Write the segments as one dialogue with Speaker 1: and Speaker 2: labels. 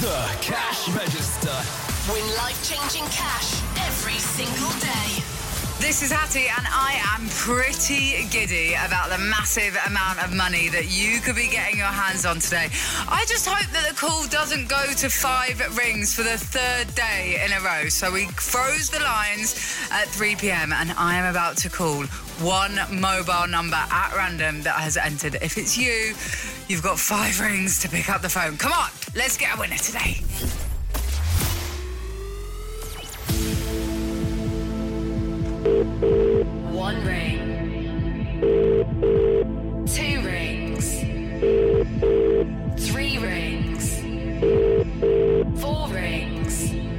Speaker 1: The Cash Register.
Speaker 2: Win life changing cash every single day.
Speaker 3: This is Hattie, and I am pretty giddy about the massive amount of money that you could be getting your hands on today. I just hope that the call doesn't go to five rings for the third day in a row. So we froze the lines at 3 pm, and I am about to call one mobile number at random that has entered. If it's you, you've got five rings to pick up the phone. Come on, let's get a winner today. One ring. Two rings. Three rings. Four rings.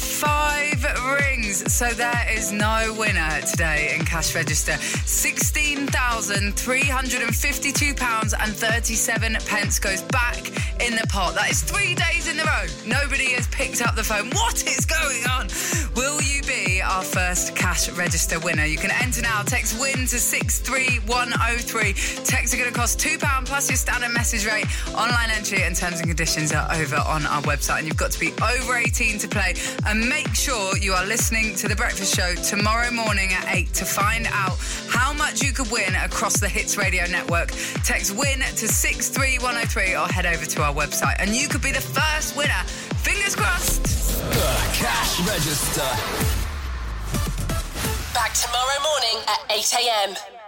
Speaker 3: Five rings. So there is no winner today in cash register. £16,352 and 37 pence goes back in the pot. That is three days in a row. Nobody has picked up the phone. What is going on? Will you be our first cash register winner? You can enter now. Text WIN to 63103. Texts are going to cost £2 plus your standard message rate. Online entry and terms and conditions are over on our website. And you've got to be over 18 to play. And make sure you are listening to The Breakfast Show tomorrow morning at 8 to find out how much you could win across the Hits Radio Network. Text WIN to 63103 or head over to our website. And you could be the first winner. Fingers crossed.
Speaker 1: The Cash Register.
Speaker 2: Back tomorrow morning at 8 a.m.